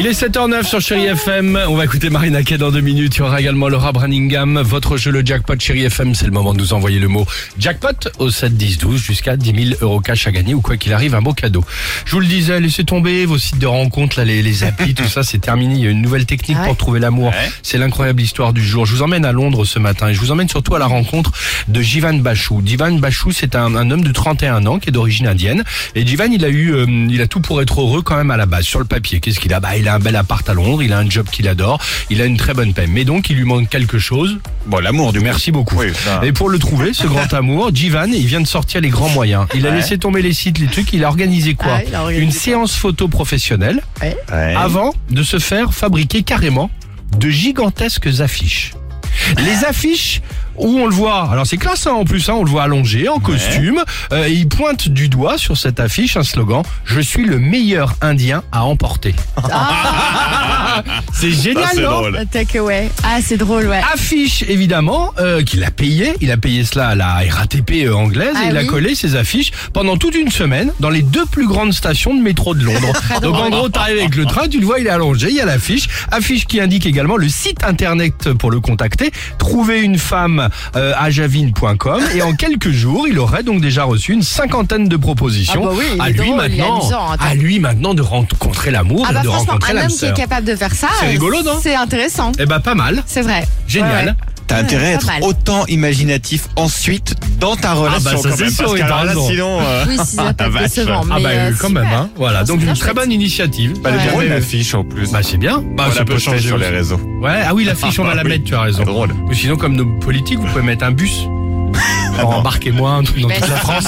Il est 7h09 sur Chéri FM. On va écouter Marina Kaye dans deux minutes. Il y aura également Laura Branningham. Votre jeu, le jackpot Chéri FM. C'est le moment de nous envoyer le mot jackpot au 7 10 12 jusqu'à 10 000 euros cash à gagner ou quoi qu'il arrive, un beau cadeau. Je vous le disais, laissez tomber vos sites de rencontres, là, les, les applis, tout ça, c'est terminé. Il y a une nouvelle technique pour trouver l'amour. C'est l'incroyable histoire du jour. Je vous emmène à Londres ce matin et je vous emmène surtout à la rencontre de Jivan Bachou. Jivan Bachou, c'est un, un homme de 31 ans qui est d'origine indienne. Et Jivan, il a eu, euh, il a tout pour être heureux quand même à la base. Sur le papier, qu'est-ce qu'il a? Bah, il a un bel appart à Londres, il a un job qu'il adore, il a une très bonne paie. Mais donc, il lui manque quelque chose. Bon, l'amour du Merci beaucoup. Oui, ça. Et pour le trouver, ce grand amour, Jivan, il vient de sortir les grands moyens. Il a Ouais. laissé tomber les sites, les trucs. Il a organisé quoi Ah, il a organisé Une quoi séance photo professionnelle. Ouais. avant de se faire fabriquer carrément de gigantesques affiches. Les affiches où on le voit, alors c'est classe hein, en plus, hein, on le voit allongé, en costume, euh, et il pointe du doigt sur cette affiche un slogan « Je suis le meilleur indien à emporter C'est génial, c'est non drôle. Takeaway. Ah, c'est drôle, ouais. Affiche évidemment euh, qu'il a payé, il a payé cela à la RATP euh, anglaise Ah et il a collé ses affiches pendant toute une semaine dans les deux plus grandes stations de métro de Londres. Donc en gros, t'arrives avec le train, tu le vois, il est allongé, il y a l'affiche, affiche qui indique également le site internet pour le contacter, trouver une femme euh, à javine.com et en quelques jours, il aurait donc déjà reçu une cinquantaine de propositions. Ah bah oui, il à lui drôle, maintenant, amusant, attends. à lui maintenant de rencontrer l'amour Ah et bah de franchement, rencontrer un homme qui est capable de faire ça, rigolo, non C'est intéressant. Eh ben pas mal, C'est vrai. génial. Ouais, ouais. T'as intérêt à être mal. autant imaginatif ensuite dans ta relation. bah, ça, quand c'est même, sûr, parce que là, sinon, euh, Oui, si vache. décevant. Ah mais, bah euh, quand super. même, hein. Voilà, donc c'est une très bonne initiative. Bah, elle est bien Ouais. belle l'affiche en plus. Bah c'est bien. Bah on ça la peut changer sur les réseaux. Ouais, ah oui, l'affiche, on va la mettre, tu as raison. C'est drôle. Ou sinon, comme nos politiques, vous pouvez mettre un bus. Embarquez-moi un truc dans Mais toute la France.